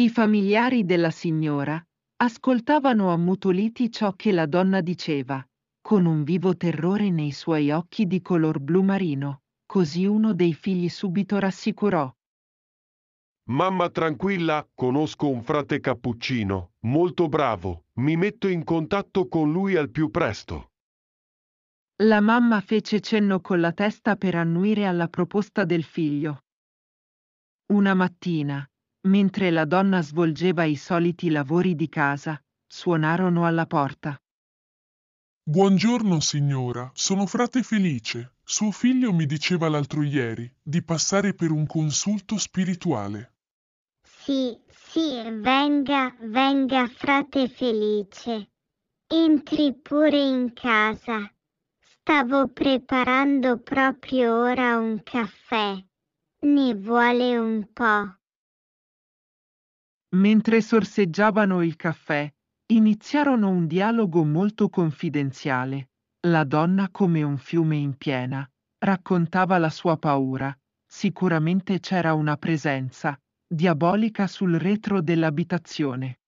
I familiari della signora ascoltavano ammutoliti ciò che la donna diceva, con un vivo terrore nei suoi occhi di color blu marino, così uno dei figli subito rassicurò. Mamma tranquilla, conosco un frate cappuccino, molto bravo, mi metto in contatto con lui al più presto. La mamma fece cenno con la testa per annuire alla proposta del figlio. Una mattina, mentre la donna svolgeva i soliti lavori di casa, suonarono alla porta. Buongiorno signora, sono frate Felice. Suo figlio mi diceva l'altro ieri di passare per un consulto spirituale. Sì, sì, venga, venga, frate Felice. Entri pure in casa. Stavo preparando proprio ora un caffè. Ne vuole un po'. Mentre sorseggiavano il caffè, iniziarono un dialogo molto confidenziale. La donna, come un fiume in piena, raccontava la sua paura. Sicuramente c'era una presenza diabolica sul retro dell'abitazione.